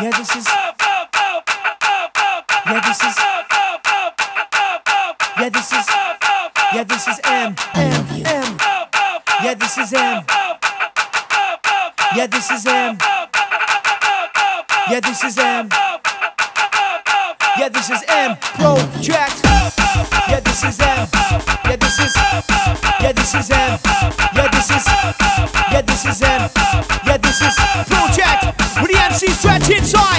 Yeah, this is. Yeah, this is. Yeah, this is. Yeah, this is M. M. M. Yeah, this is M. Yeah, this is M. Yeah, this is M. Yeah, this is M. Project. Yeah, this is M. Yeah, this is. Yeah, this is M. Yeah, this is. Yeah, this is M. Yeah, this is Project with the MC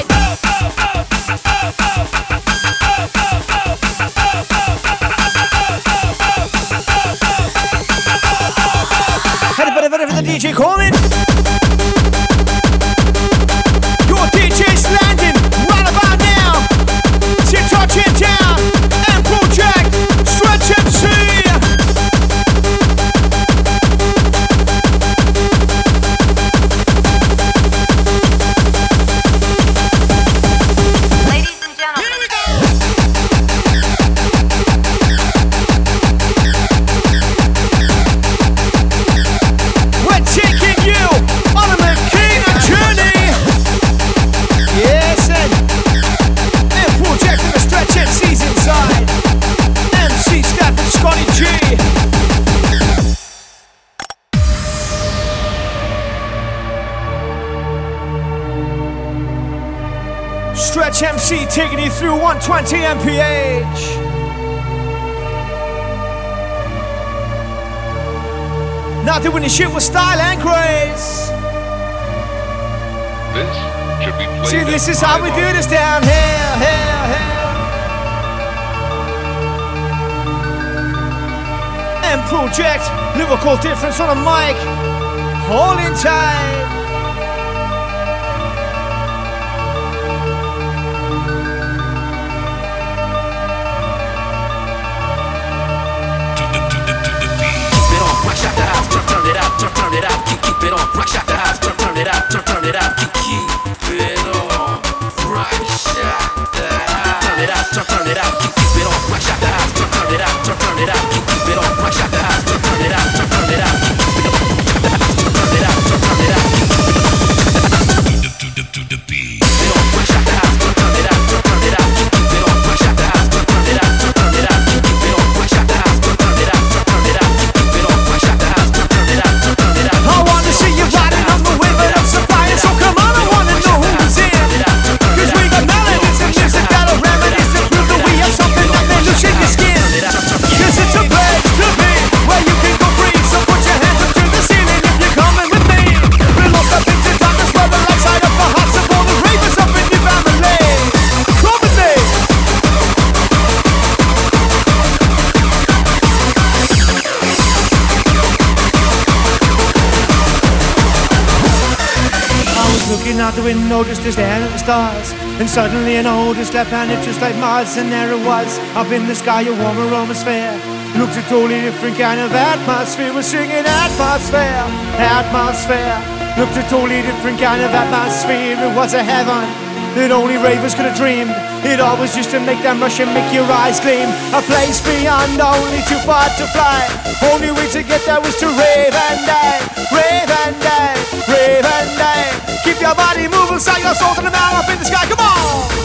He through 120 mph. Not doing the shit with style and grace. This should be played. See, this is how we do this down here, here, here. M Project lyrical difference on a mic, all in time. Just to stare at the stars And suddenly an older left handed just like Mars And there it was, up in the sky, a warmer atmosphere. Looked a totally different kind of atmosphere We're singing atmosphere, atmosphere. Looked a totally different kind of atmosphere It was a heaven that only ravers could have dreamed? It always used to make them rush and make your eyes gleam. A place beyond, only too far to fly. Only way to get there was to rave and die. Rave and die, rave and die. Keep your body moving, set your soul to the man up in the sky, come on!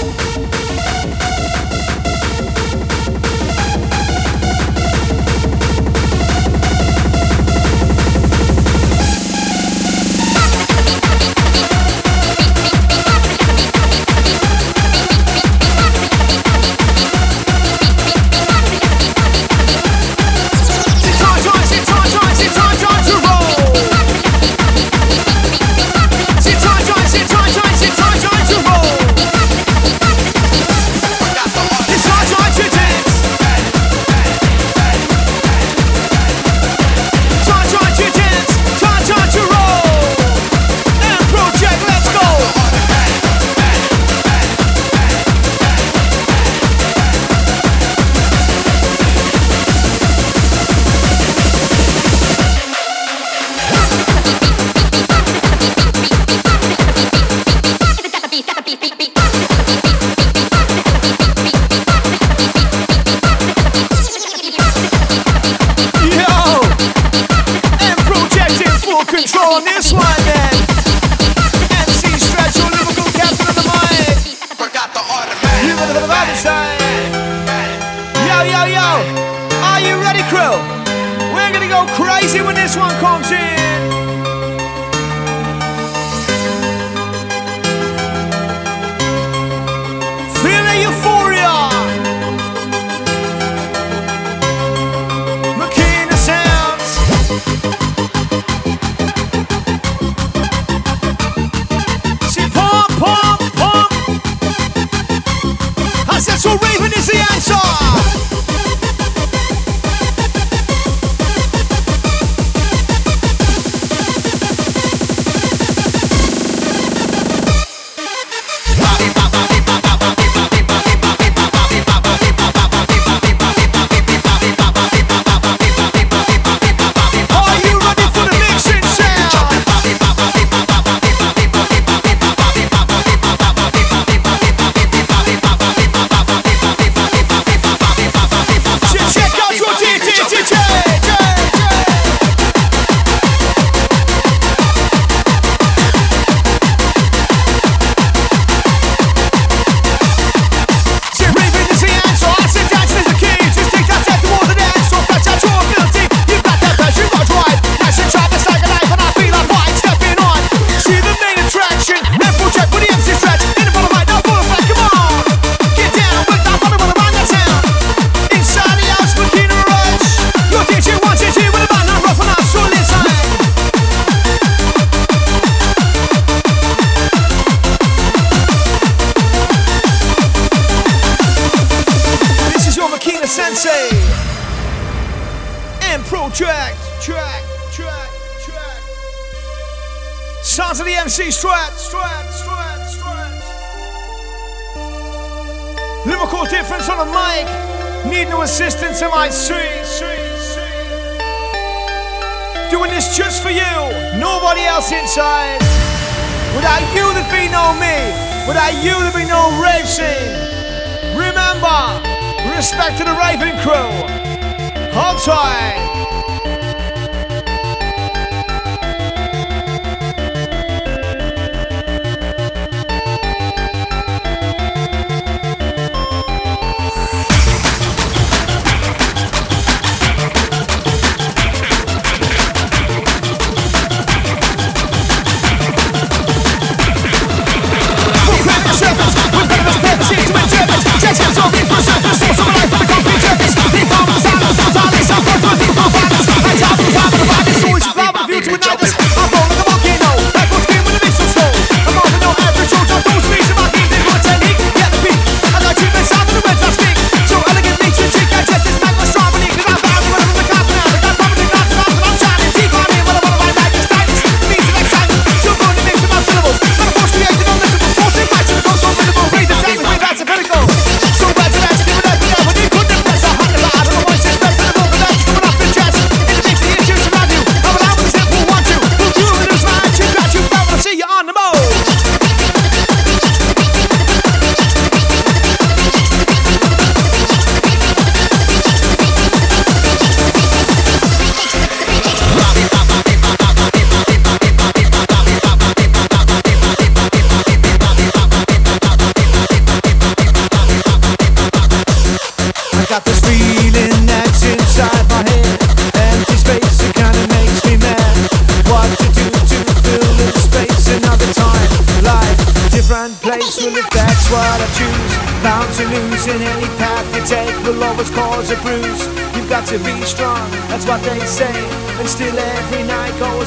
A bruise. You've got to be strong, that's what they say. And still every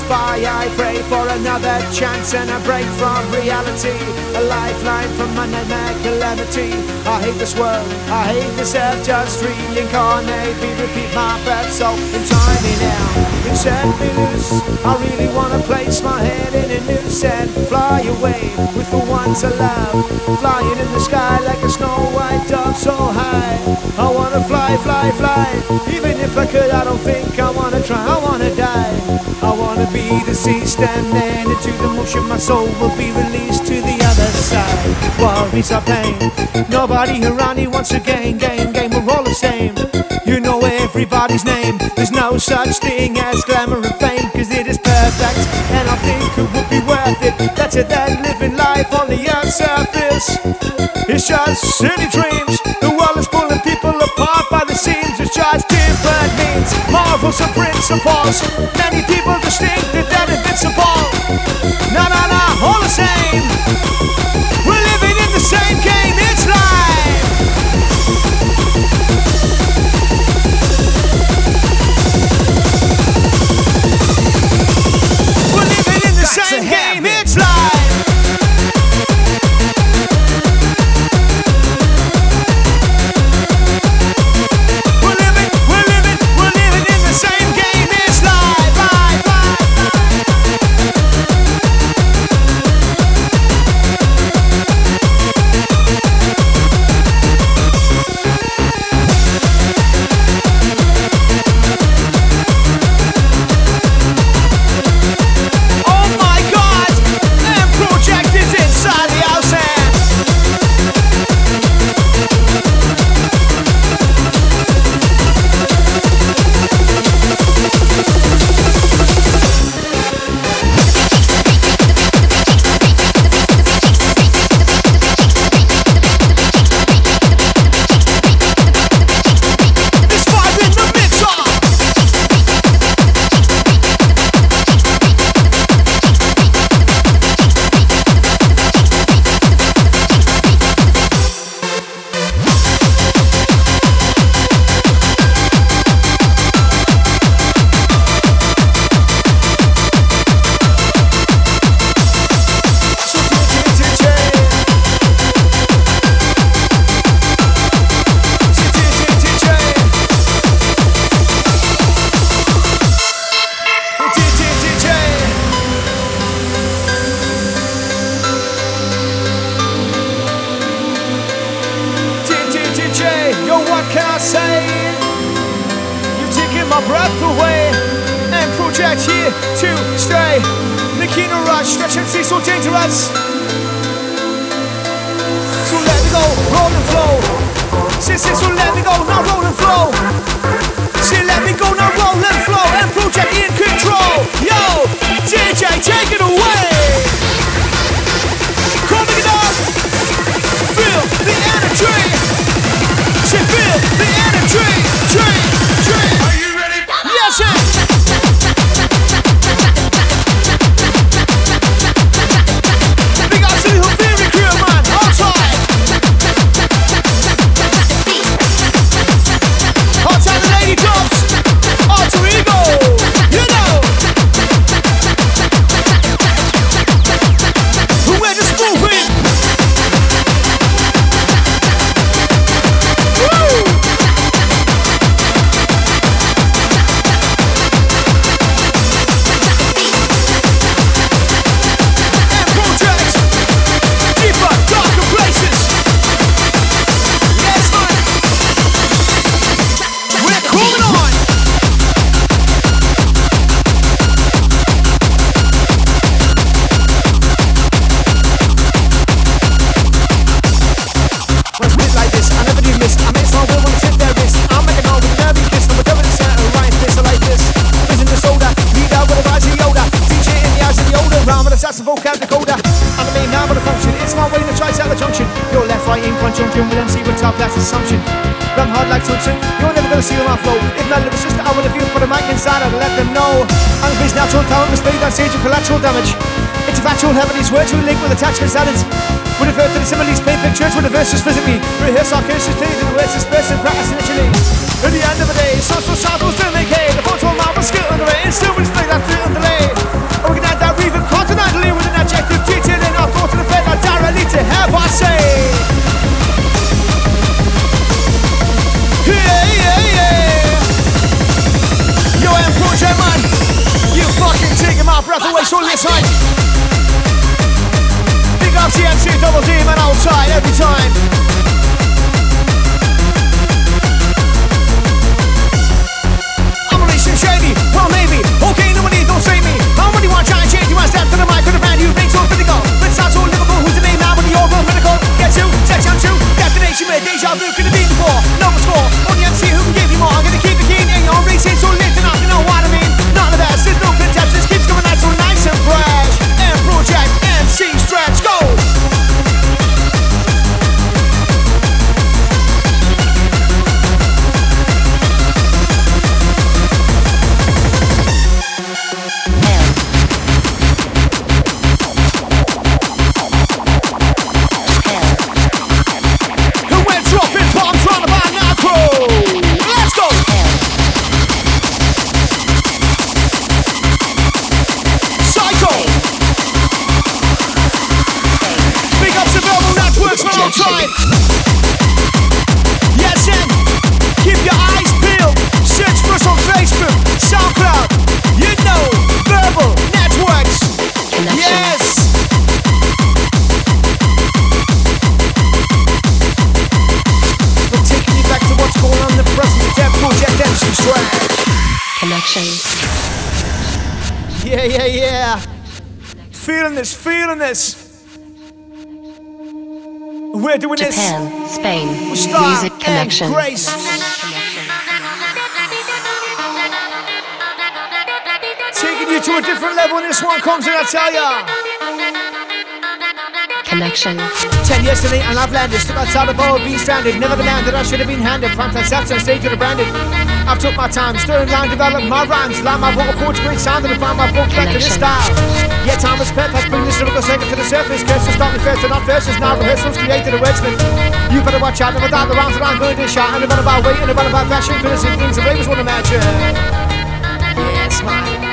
by, I pray for another chance and a break from reality. A lifeline from my nightmare calamity. I hate this world, I hate this earth, just reincarnate me, repeat my birth. So in time me now, you set me loose. I really wanna place my head in a noose and fly away with the ones I love. Flying in the sky like a snow white dove so high. I wanna fly, fly, fly. Even if I could, I don't think I wanna try. I wanna die. I wanna be deceased and then into the motion my soul will be released to the other side. Worries are pain. Nobody around here wants to gain, gain, gain. We're all the same. You know everybody's name. There's no such thing as glamour and fame, cause it is perfect. And I think it would be worth it. Better than living life on the earth's surface. It's just silly dreams. The world is pulling people levels of principles. Many people just think that they're invincible. Nah, nah, nah, all the same. Here to stay. Makina Rush, stretch MC so dangerous. So let me go, roll and flow. Say, say, so let me go, now roll and flow. Say, let me go, now roll and flow. M Project in control. Yo, DJ, take it away. Come it up. Feel the energy. Say, feel the energy. Tree, tree. Are you ready? Yes, sir. Factual heavenly's word to link with attachment salads. Would refer to the similes, paint pictures with the verses physically. Rehearse our cases clearly the words dispersed and practice initially. At the end of the day, social shadows still make hay. The photo mouth was skill the way, and still we display that through and delay. And we can add that reverb continentally with an adjective detailing our thoughts in the bed, like directly to have I say. Yeah, yeah, yeah. Yo, I'm Project Man. You fucking taking my breath away, so. Big up TMC Double D, man, outside every time. I'm releasing this, feeling this. We're doing this. Japan, Spain, Star Music and Connection. Grace. Taking you to a different level when this one comes in, I tell ya. Connection. Ten years to and I've landed. Stuck outside the boat, being stranded. Never the man that I should have been handed. Plant that sets on stage to the branded. I've took my time, stirring line, developed my rhymes. Line my vocal cords, great sound, and I find my book back to this style. Yeah, time is perfect. Bring this lyrical second to the surface. Curses start me first and not. It's now rehearsals created a wordsmith. You better watch out, never down the rounds around, going to shot. And about about weight and about fashion. It's things the ravens wanna match ya. Yeah, smile.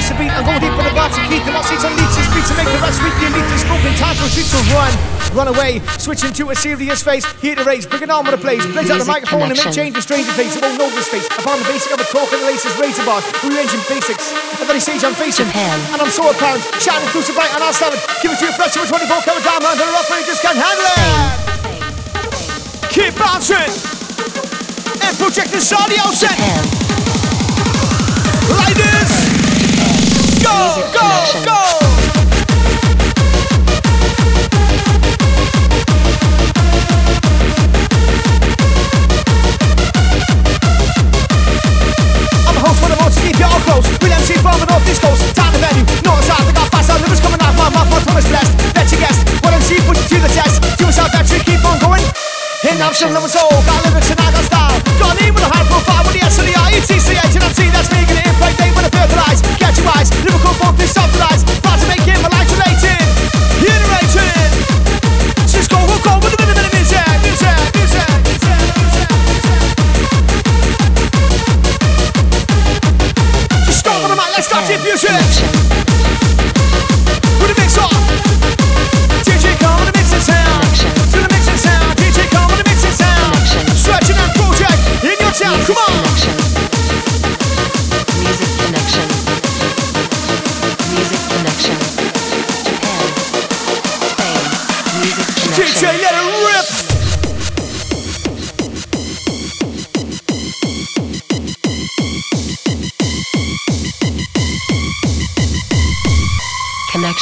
I release a beat, I'm going deep in the bar to keep them. All seats on leads These beats to make the rest weak, the elite is smoking time for a treat to run. Run away, switching to a serious face. Here to raise, bring it on with the place. Blaze out the microphone and make change the stranger face It won't know this face Upon the basic of a talk and the laces razor bars Rearranging basics. At very stage I'm facing. Japan. And I'm so apparent. Shining through so bright and I'll stand it. Give it to you fresh with 24 karat diamond. And the rough just can't handle it. Keep bouncing. M Project this audio set. Japan. like this. Go, Music go, connection. go. I'm a host for the most keep you all close. Real MC from the north east coast. Time to venue. No one's out. Got fast out. Lyrics coming off my mouth. My tongue is blessed. Bet you guess. What MC put you to the test. Do yourself that trick. Keep on going. And I'm still soul. Got lyrics and I got style. Got name with a high profile with the S and the I. It's and I'm C. That's making it impregnate your eyes. Is. About to make go with music. Let's start the music.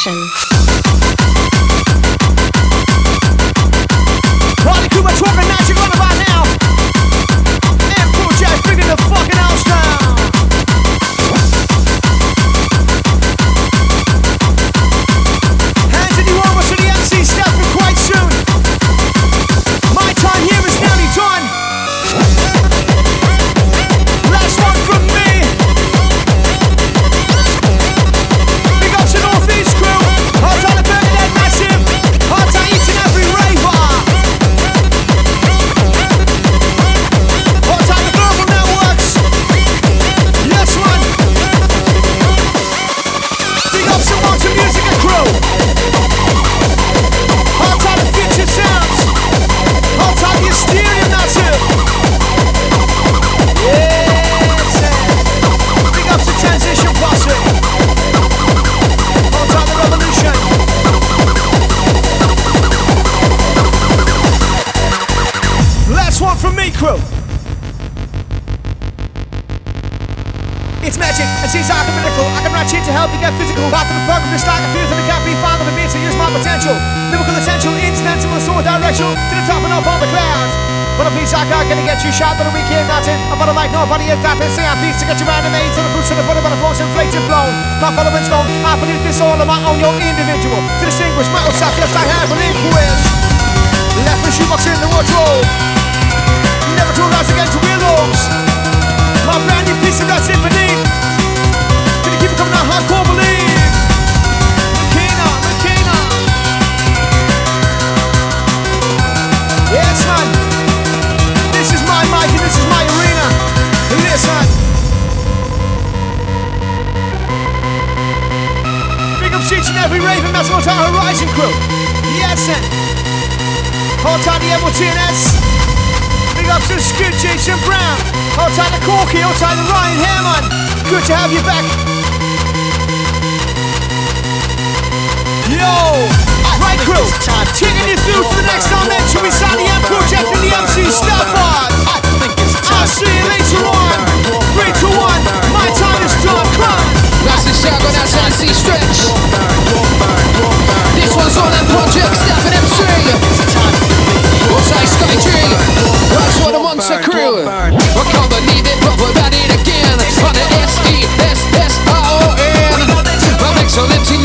Connection. Got get you shot, but a weekend nothing. I'm on a mic, nobody is say I'm piece to get you animated to the boots and the bottom of the force inflated blown. My following's gone. I believe this all on my own, your individual. To distinguish metal stuff, left I have relinquished. Left my shoebox in the wardrobe. Never to rise against the willows. My brand new piece of that symphony. Gonna keep it coming out hardcore, believe. Makina, Makina. Yes, man. This is my arena. Listen. Big each and every raven Horizon crew. Yes, the MOTNS. Big to Jason Brown. The Corky, tight the Ryan. Good to have you back. Yo, right crew, taking you through to the next dimension. We sign the M project and the MC Stafford. I think it's see you later on. Three, two, one. My time is the shotgun, that's MC Stretch. This one's on that MC. What I want crew. Believe it, but again. On the E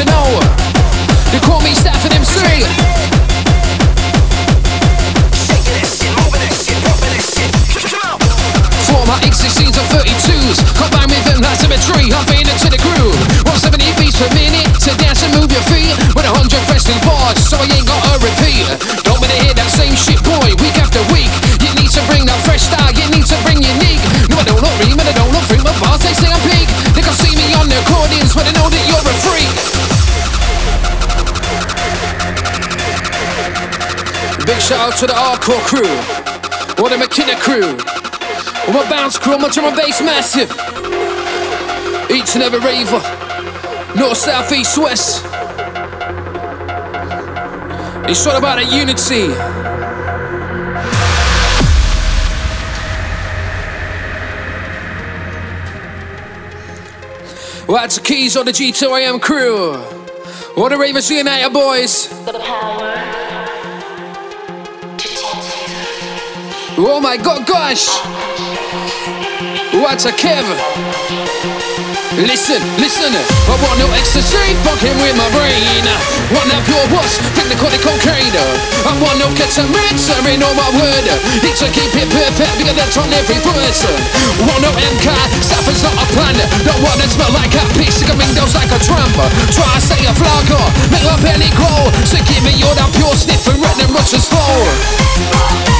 to know. They call me Stafford MC. For my X16s and 32s, combine with them like symmetry, I'm fading to the groove. 170 beats per minute, so dance and move your feet. With a hundred fresh in bars, so I ain't gotta repeat. Don't wanna hear that same shit, shout out to the hardcore crew, or the Makina crew, or my bounce crew, my drum and bass massive. Each and every raver, north, south, east, west. It's all about a unity. Well, that's the keys on the G2AM crew. What the Ravens United boys. Oh my god, gosh! What's a Kev? Listen, listen, I want no ecstasy, fucking with my brain. Want that pure call it cocaine. I want no ketamine, serving on my word. Need to keep it perfect because that's on every verse. Want no MK, stuff is not a plan. Don't want to smell like a piece, sick windows like a tramp. Try to say a flagger, make my belly grow. So give me all that pure sniff and let them rushes flow. When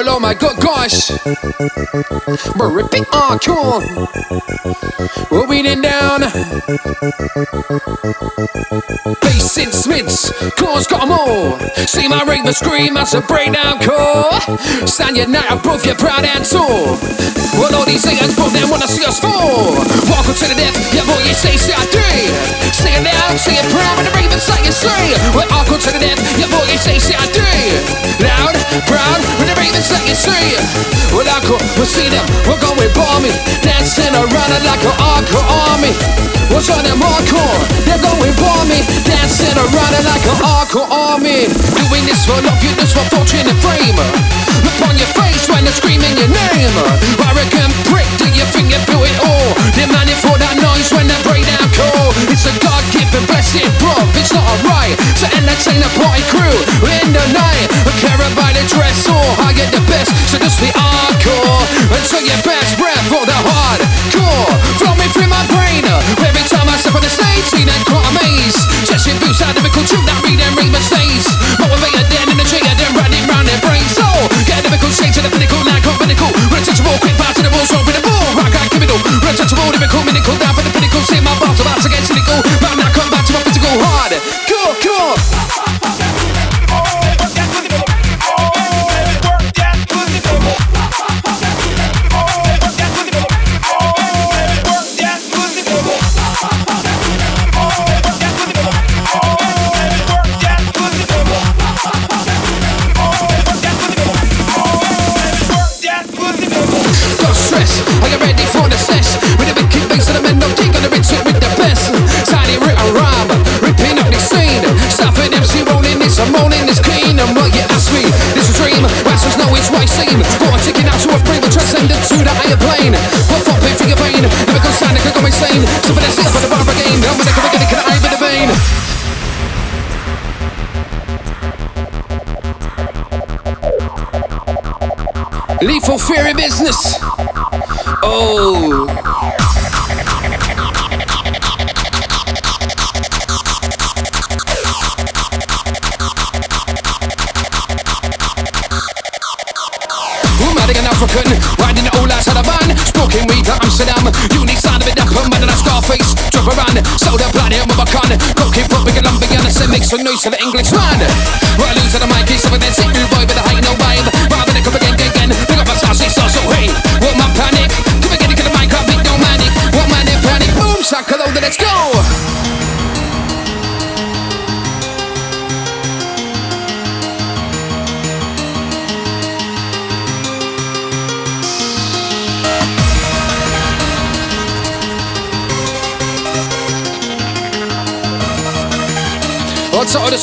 oh my god, gosh. We're ripping encore. We're beating down. Bass in Smiths, cause got 'em all. See my raven scream as a breakdown core. Stand your night above your proud and tall. Well, all these singers, but they wanna see us fall. On to the death, yeah, boy, you say, say I do. Sing it loud, sing it proud, and the ravens like you say. Walk on to the death, yeah, boy, you say, say I do. Loud, proud, and the ravens like you say. Well, I could, we'll see them, we're going balmy. Dancing around it like an hardcore army. What's on them hardcore? They're going me, dancing around it like an hardcore army. Doing this for love, you just for fortune and fame. Look on your face when they're screaming your name. Arrogant prick, do you think you built it all? For the English man.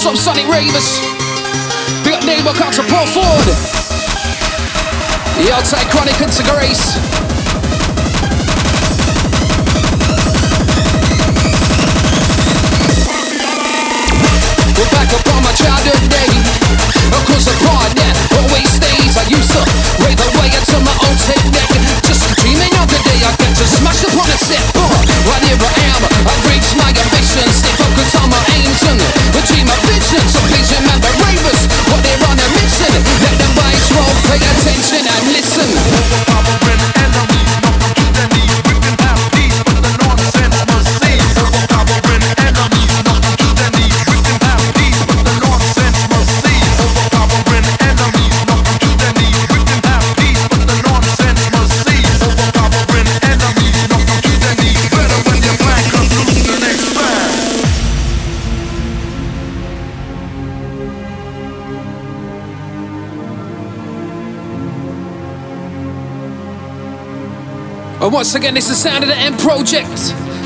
Up subsonic ravers? Big up neighbor comes Paul Ford. The outside chronic into grace. We're back up on my childhood day. Of course, the part that always stays. I used to rave away until my own neck. Just dreaming of the day I get to smash upon a set. Uh, right here I am. Reach. Stay focused on my aims and achieve my vision. So please remember ravers, what they're on a mission. Let them vibes roll, pay attention and listen. Once again, it's the sound of the M Project.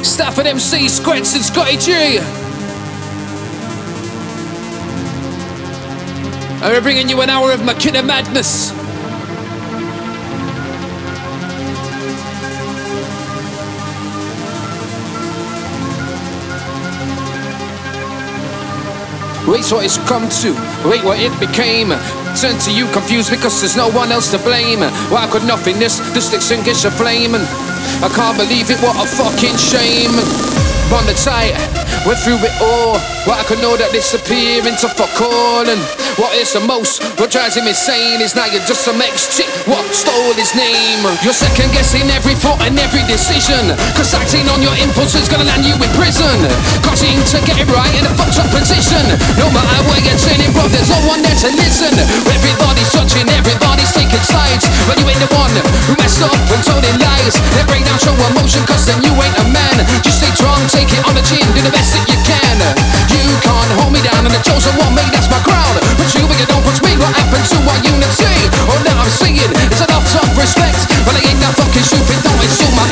Stafford MC, Stretch and Scotty G. And we're bringing you an hour of Makina Madness. Wait what it's come to, wait what it became. Turn to you confused because there's no one else to blame. Why could nothingness just extinguish a flame? And I can't believe it, what a fucking shame. On the tight, went through it all. Why I could know that disappear into fuck all. And what is the most, what drives him insane is now you're just some ex chick. What stole his name? You're second guessing every thought and every decision. Cause acting on your impulse is gonna land you in prison. Cutting to get it right in a fucked up position. No matter where you're turning, bro, there's no one there to listen. Everybody's judging, everybody's taking sides. But you ain't the one who messed up and told it lies. They break down, show emotion, cause then you ain't a man. Just stay strong, take it on the chin, do the best you can. You can't hold me down, and the chosen one, me, that's my crown. But you, you don't push me, what happened to our unity? Oh, I'm seeing is enough of respect. Well, ain't my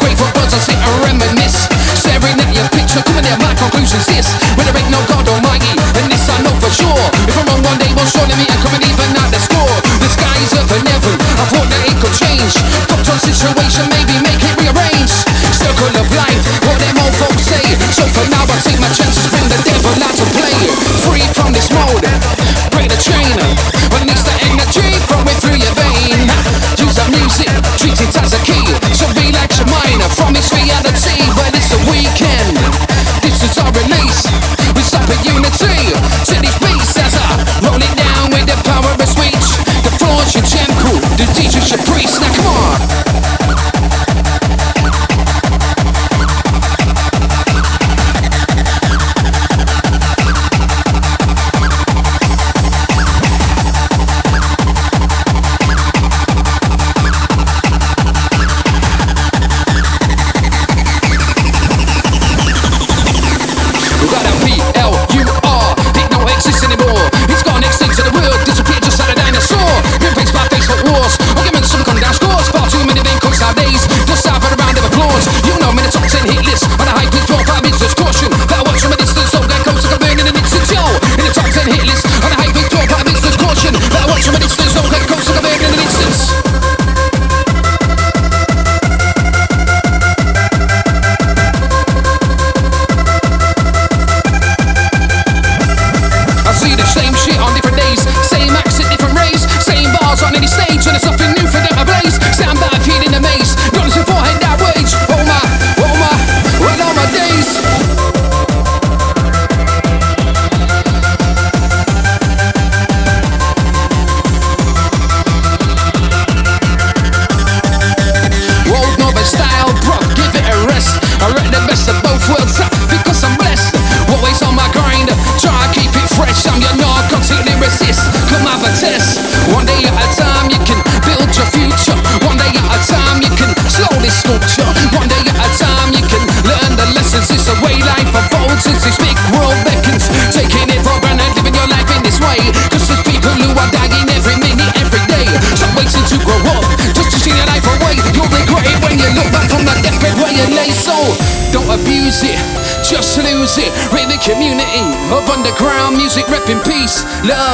grateful sit and reminisce. Staring at your picture, coming my this. When there ain't no God Almighty, and this I know for sure. If I'm wrong one day, me, even the score. The sky is up I thought that it could change. Situation, maybe make it rearrange color blind What them old folks say. So for now I take my chance to spend the devil out to play. Free from this mode. Break the chain. It's the energy flowing through your veins, Use the music Treat it as a key. So relax your mind. From its reality Well it's the weekend. This is our release. We stop at unity. To these beats As I roll it down With the power of speech. The floor's your temple The teacher's your priest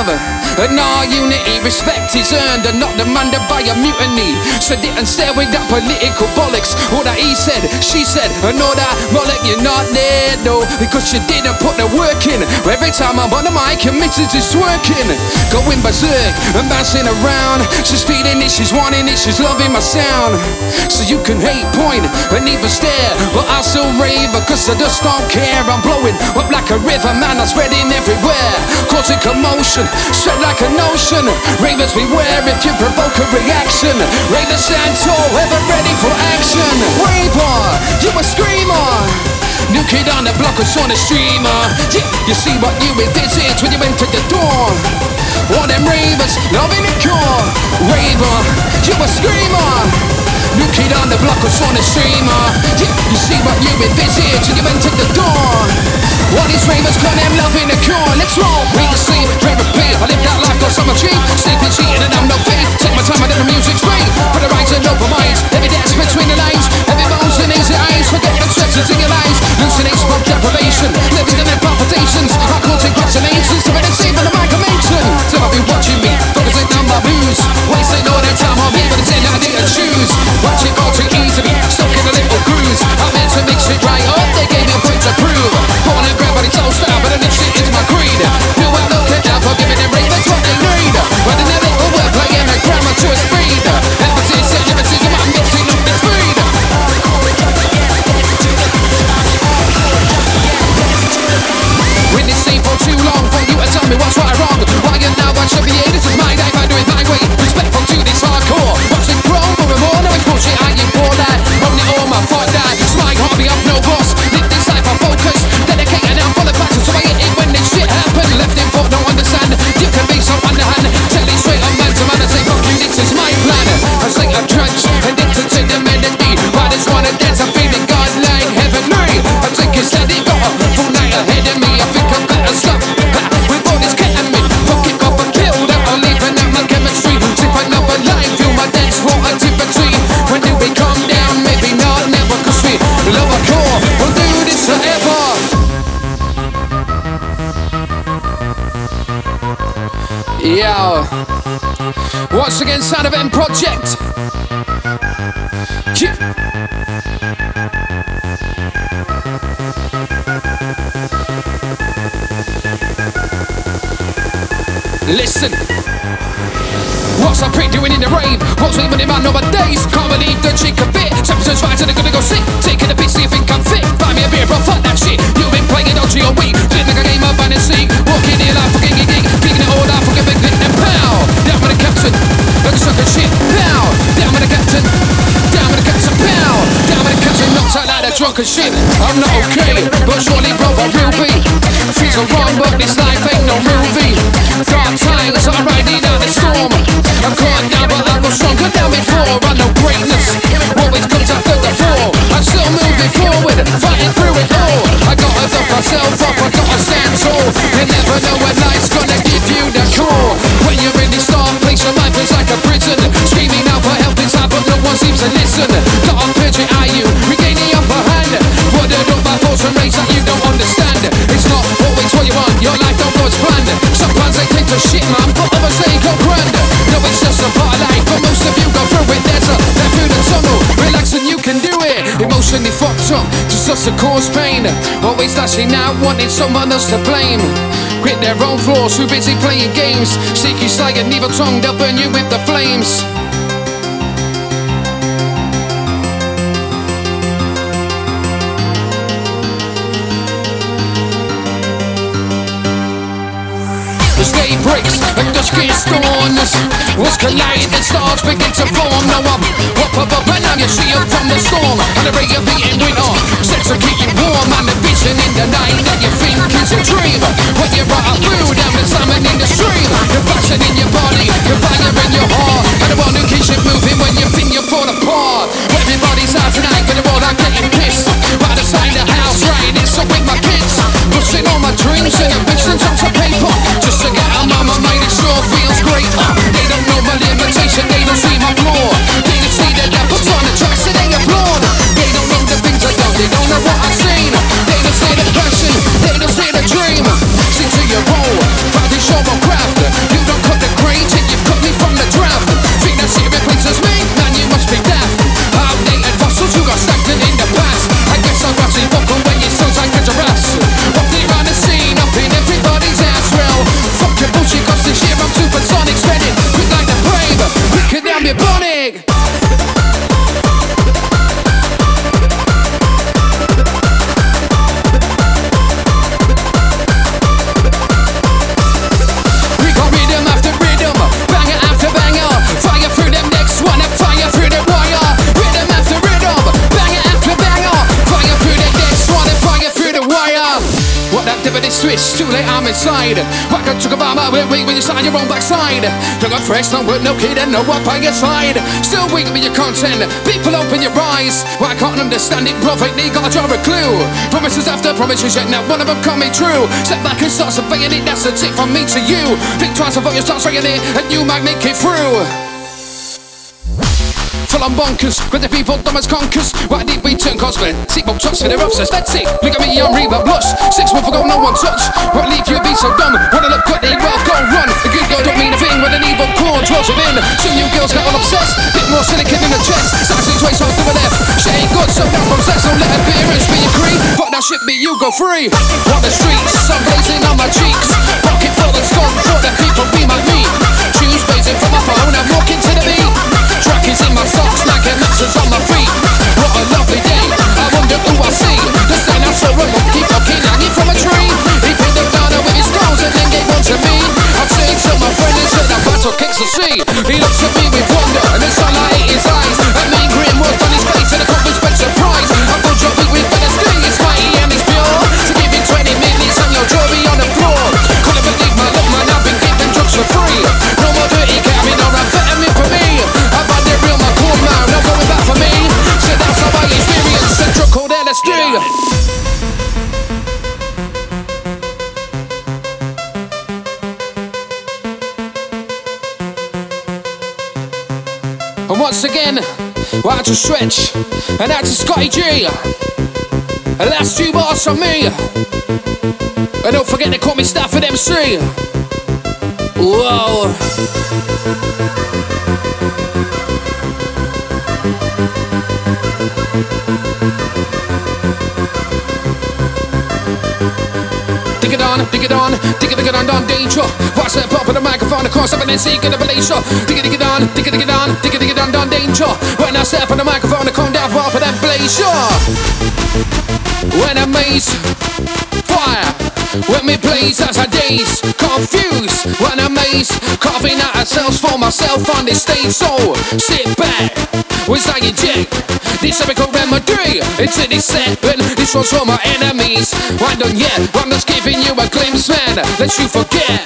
love, and our unity. Respect is earned and not demanded by a mutiny. So didn't stare with that political bollocks. All that he said, she said, and all that bollock. You're not there no, because you didn't put the work in. Every time I'm on the mic, your missus is working. Going berserk and bouncing around. She's feeling it, she's wanting it, she's loving my sound. So you can hate, point, and even stare. But I still rave because I just don't care. I'm blowing up like a river, man, I'm spreading everywhere. Causing commotion, spread like an ocean. Ravers beware if you provoke a reaction. Ravers stand tall, ever ready for action. Raver, you a screamer. New kid on the block was on the streamer. Yeah, you see what you envisage when you enter the door. All them ravers, loving it core. Raver, you a screamer. New kid on the block was on the streamer. You see what you envisage when you enter the door. All these ravers call them loving the cure. Let's roll. Read the scene, rave repeat. I live that life, cause I'm a cheat. Sleeping, cheating, and I'm no fake. Take my time, I let the music's free. Put the rights and open minds. Every dance between the lines. Every bones and easy eyes. Forget the stresses in your lives. Hallucination from deprivation. Living in their palpitations. I. So better save on the mic, I mention. Focusing on my booze. Wasting all time on me, I didn't choose. Watch it all too little cruise. I meant to mix it right up. They gave me a point to prove. Born and bred, all style, but then it's shit is my creed. New and Once again, Sound of M Project. Yeah. Listen. What's that prick doing in the rave? What's we in my nowadays? Can't believe the chick a bit. Temperatures rising, they're gonna go sick. Taking a beat see if it can fit. Buy me a beer, bro, fuck that shit. You've been playing dodgy all week. Feeling like a game of and seek. Walking in like fucking Captain, like a sucker shit. Pow. Down with the captain, down with the captain, pow. Down with the captain, knocked out like a drunken shit. I'm not okay, but surely, bro, I will be. Things are wrong, but this life ain't no movie. Dark times, I'm riding out the storm. I'm caught down, but I was stronger than before. I know greatness always comes after the fall. I'm still moving forward, fighting through it all. I gotta dust myself up, I gotta stand tall. You never know when life's gonna give you the call. Life is like a prison. Screaming out for help inside, but no one seems to listen. Got a picture at you, regain the upper hand. Worded up by force and race that you don't understand. It's not always what you want, your life don't go as planned. Sometimes they take to shit, man, but others they go grand. No, it's just a part of life, but most of you go through it. There's a left through the tunnel, relax and you can do it. Emotionally fucked up, just us to cause pain. Always lashing out, wanting someone else to blame. Grit their own flaws, too busy playing games. Sneaky sly and evil tongue, they'll burn you with the flames. And dusk Was colliding stars begin to form. Now I'm up above and now you see it from the storm. And the ray of beating winter Set to keep you warm. And the vision in the night that you think is a dream. When you're out through down the salmon in the stream Your passion in your body, your fire in your heart. And the one who keeps you moving when you think you're falling apart fresh, no work, no kid, and no up by your side. Still weak with your content, people open your eyes. Why can't understand it, prophet, they got your a clue. Promises after promises, yet not one of them coming true. Step back and start surveying it, that's a tip from me to you. Think twice before you start spraying it, and you might make it through. On bonkers, with the people dumb as conkers. Why did we turn cosplay? Seatbelt trucks for their upstairs. Let's see. Look at me, I'm Reba Blush. Six months ago, no one touched. What leave you be so dumb? Wanna look quickly, well, go run. A good girl don't mean a thing with an evil core dwells within. Some you girls got all obsessed. Bit more silicon in the chest. Sassy ways on to the left. She ain't good, so down from sex. Don't let appearance be your creed. Fuck that shit, be you go free. On the streets, sun blazing on my cheeks. Pocket full of scum for the people be my meat. Shoes blazing from my phone, I'm walking to the beat. Track is in my socks, like matches on my stretch, and that's to Scotty G. And that's two bars from me. And don't forget they call me Stafford MC. Whoa. Dig on, dig it on, dig it, dig it on, on danger. Watch that pop on the microphone, across up and then been seeking a. Dig it, dig it on, dig it, dig it on, dig it, dig it on, on danger. When I step on the microphone, I come down far for that blazer. When I maze, fire. When me blaze as I daze, confused. When I maze, carving out ourselves for myself on this stage. So sit back. We're singing inject this chemical remedy into this seven. This one's for my enemies. Why don't you? I'm just giving you a glimpse, man. Let you forget.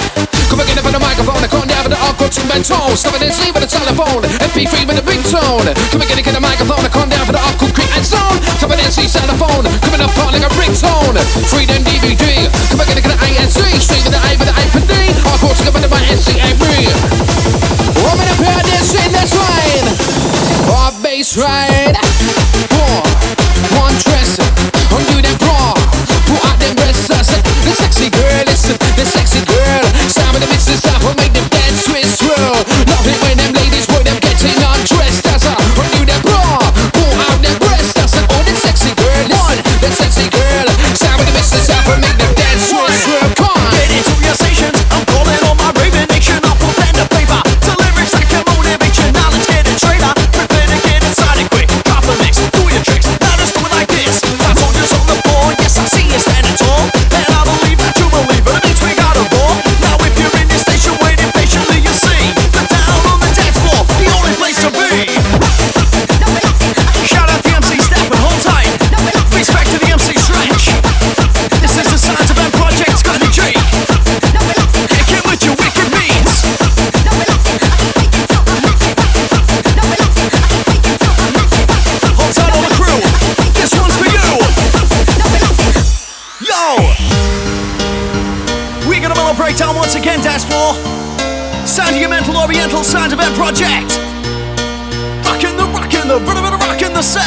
Come again for the microphone. I can't have the awkward instrumental. Stopping and sleep with the telephone. MP3 with a ringtone. Come again for the microphone. I can't down for the awkward creep and zone. Stopping and see the phone. Coming up hot like a ringtone. Free Freedom DVD. Come again for the ANC. Straight with the A with the A for D. Hardcore to go with the NCA. right.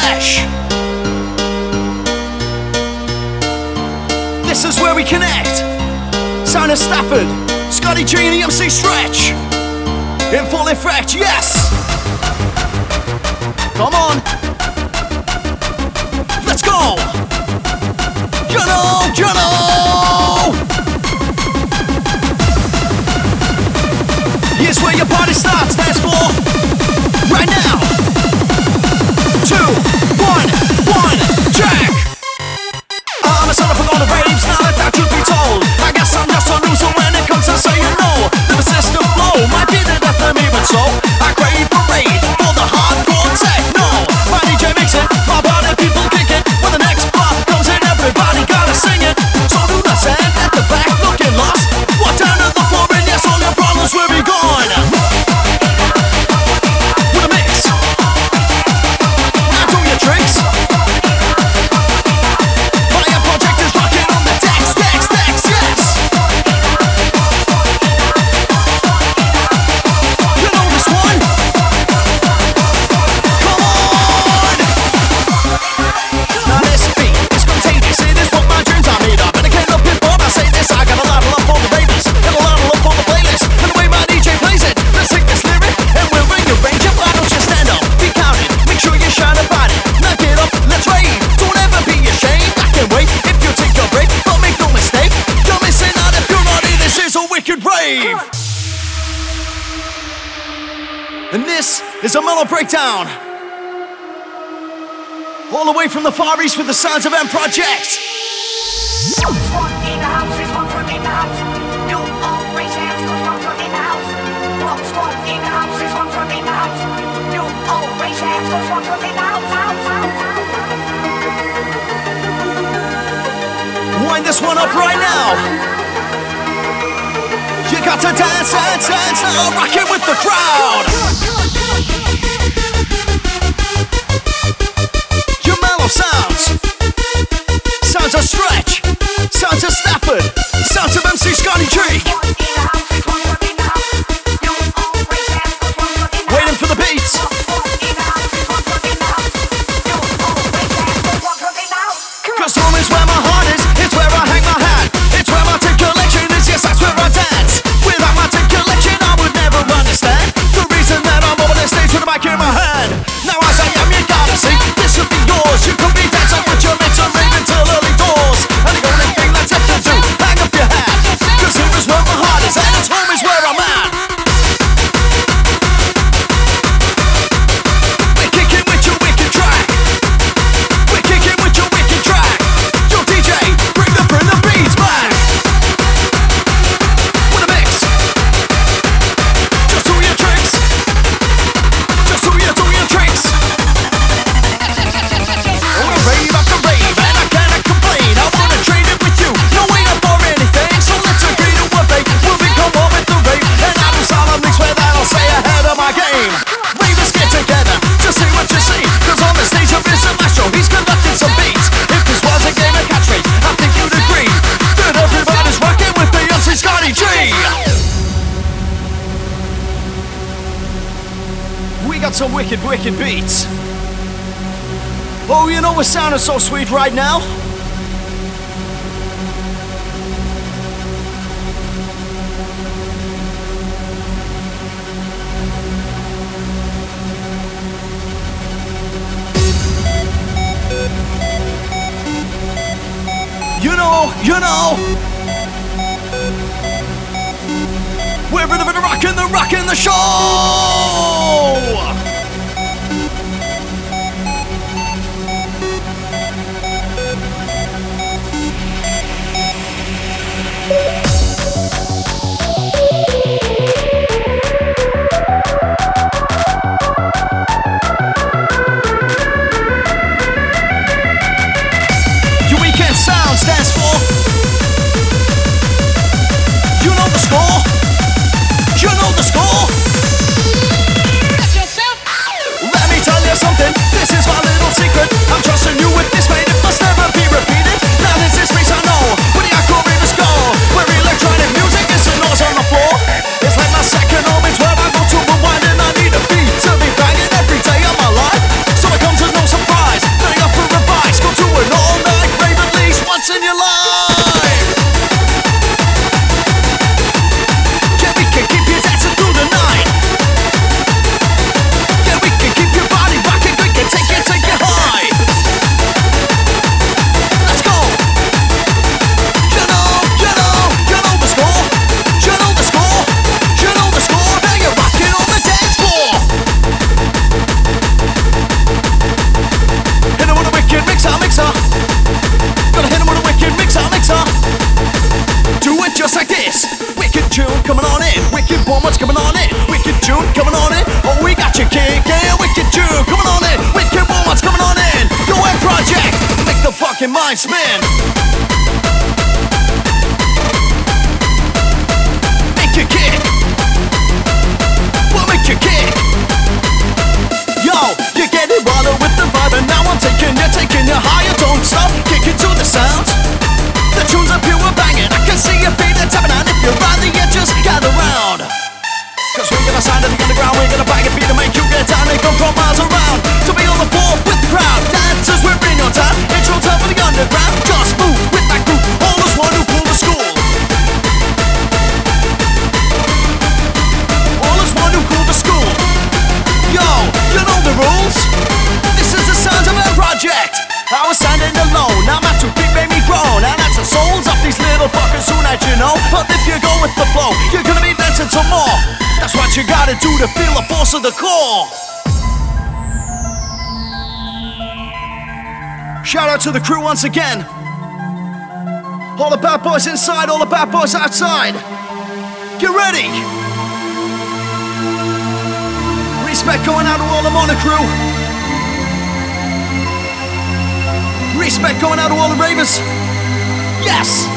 flesh. This is where we connect. Sana Stafford, Scotty G and the MC Stretch. In full effect, yes. Come on. right now? to the core. Shout out to the crew once again. All the bad boys inside, all the bad boys outside. Get ready. Respect going out to all the Mono crew. Respect going out to all the Ravers. Yes.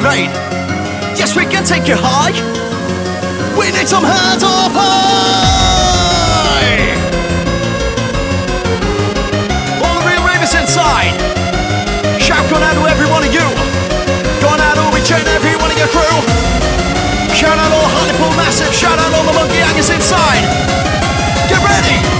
terrain. Yes, we can take you high. We need some hands up high. All the real ravers inside. Shout out to every one of you. Going out to each every one of your crew. Shout out all Hartlepool Massive. Shout out all the monkey hangers inside. Get ready.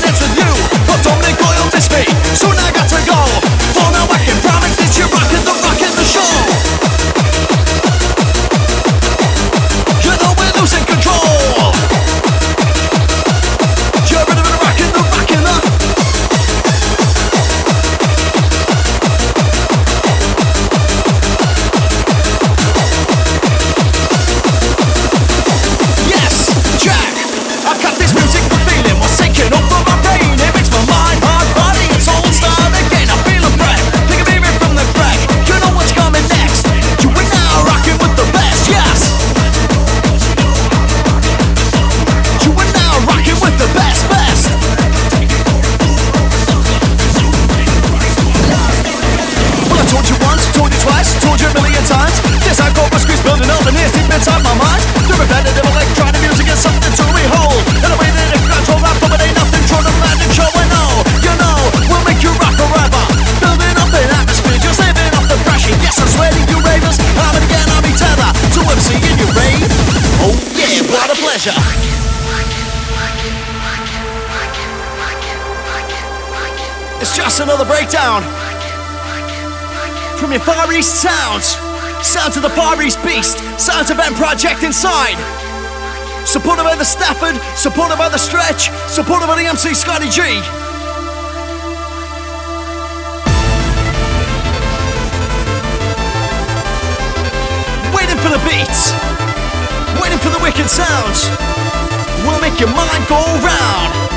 Hey, so now I got to go. pleasure. It's just another breakdown from your Far East sounds. Sounds of the Far East Beast, sounds of M Project Inside. Supported by the Stafford, supported by the Stretch, supported by the MC Scotty G. Waiting for the beats for the wicked sounds. We'll make your mind go round.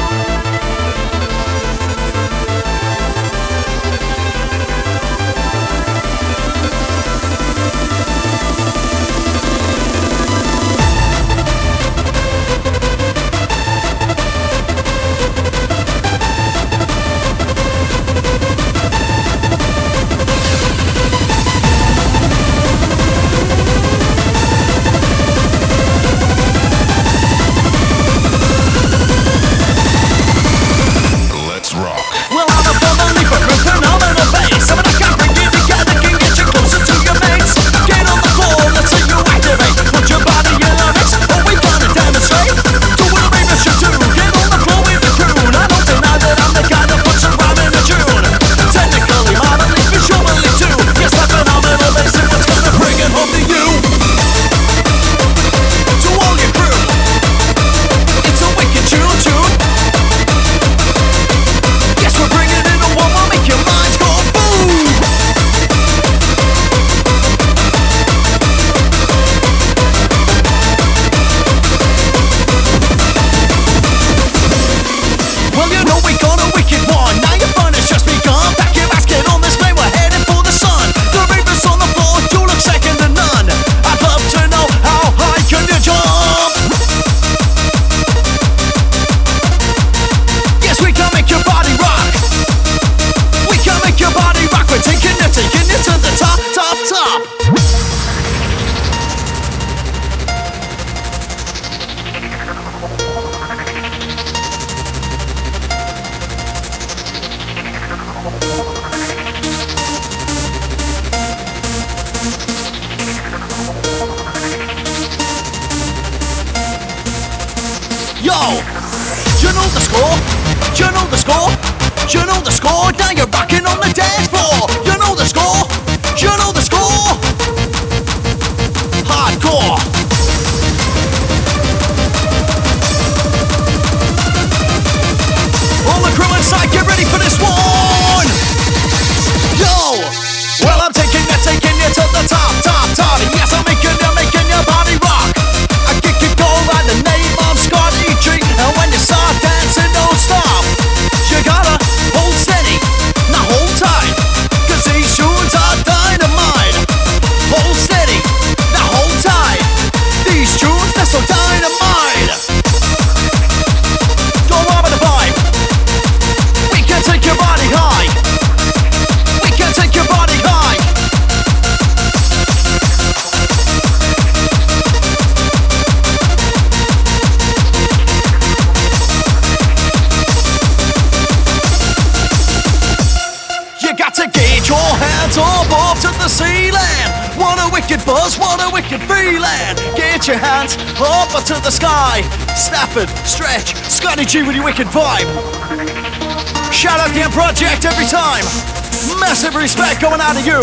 of respect coming out of you,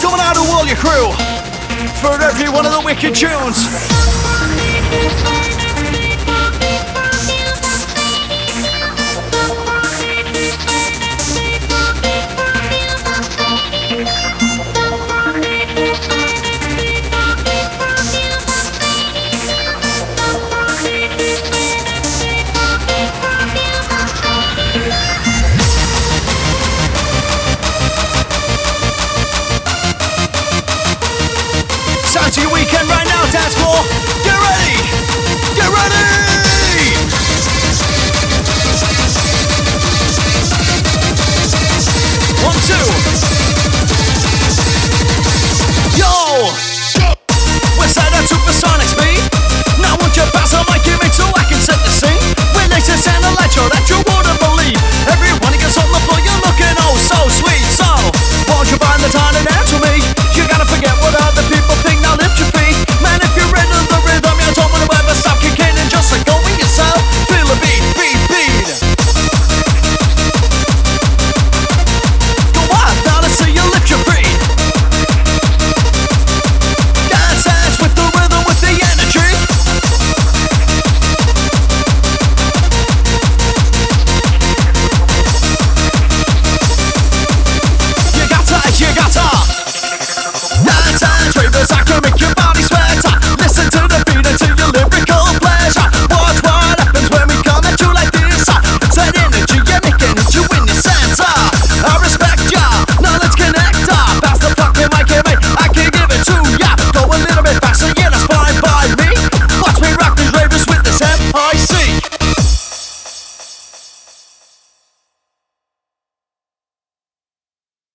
coming out of all your crew, for every one of the wicked tunes. so that you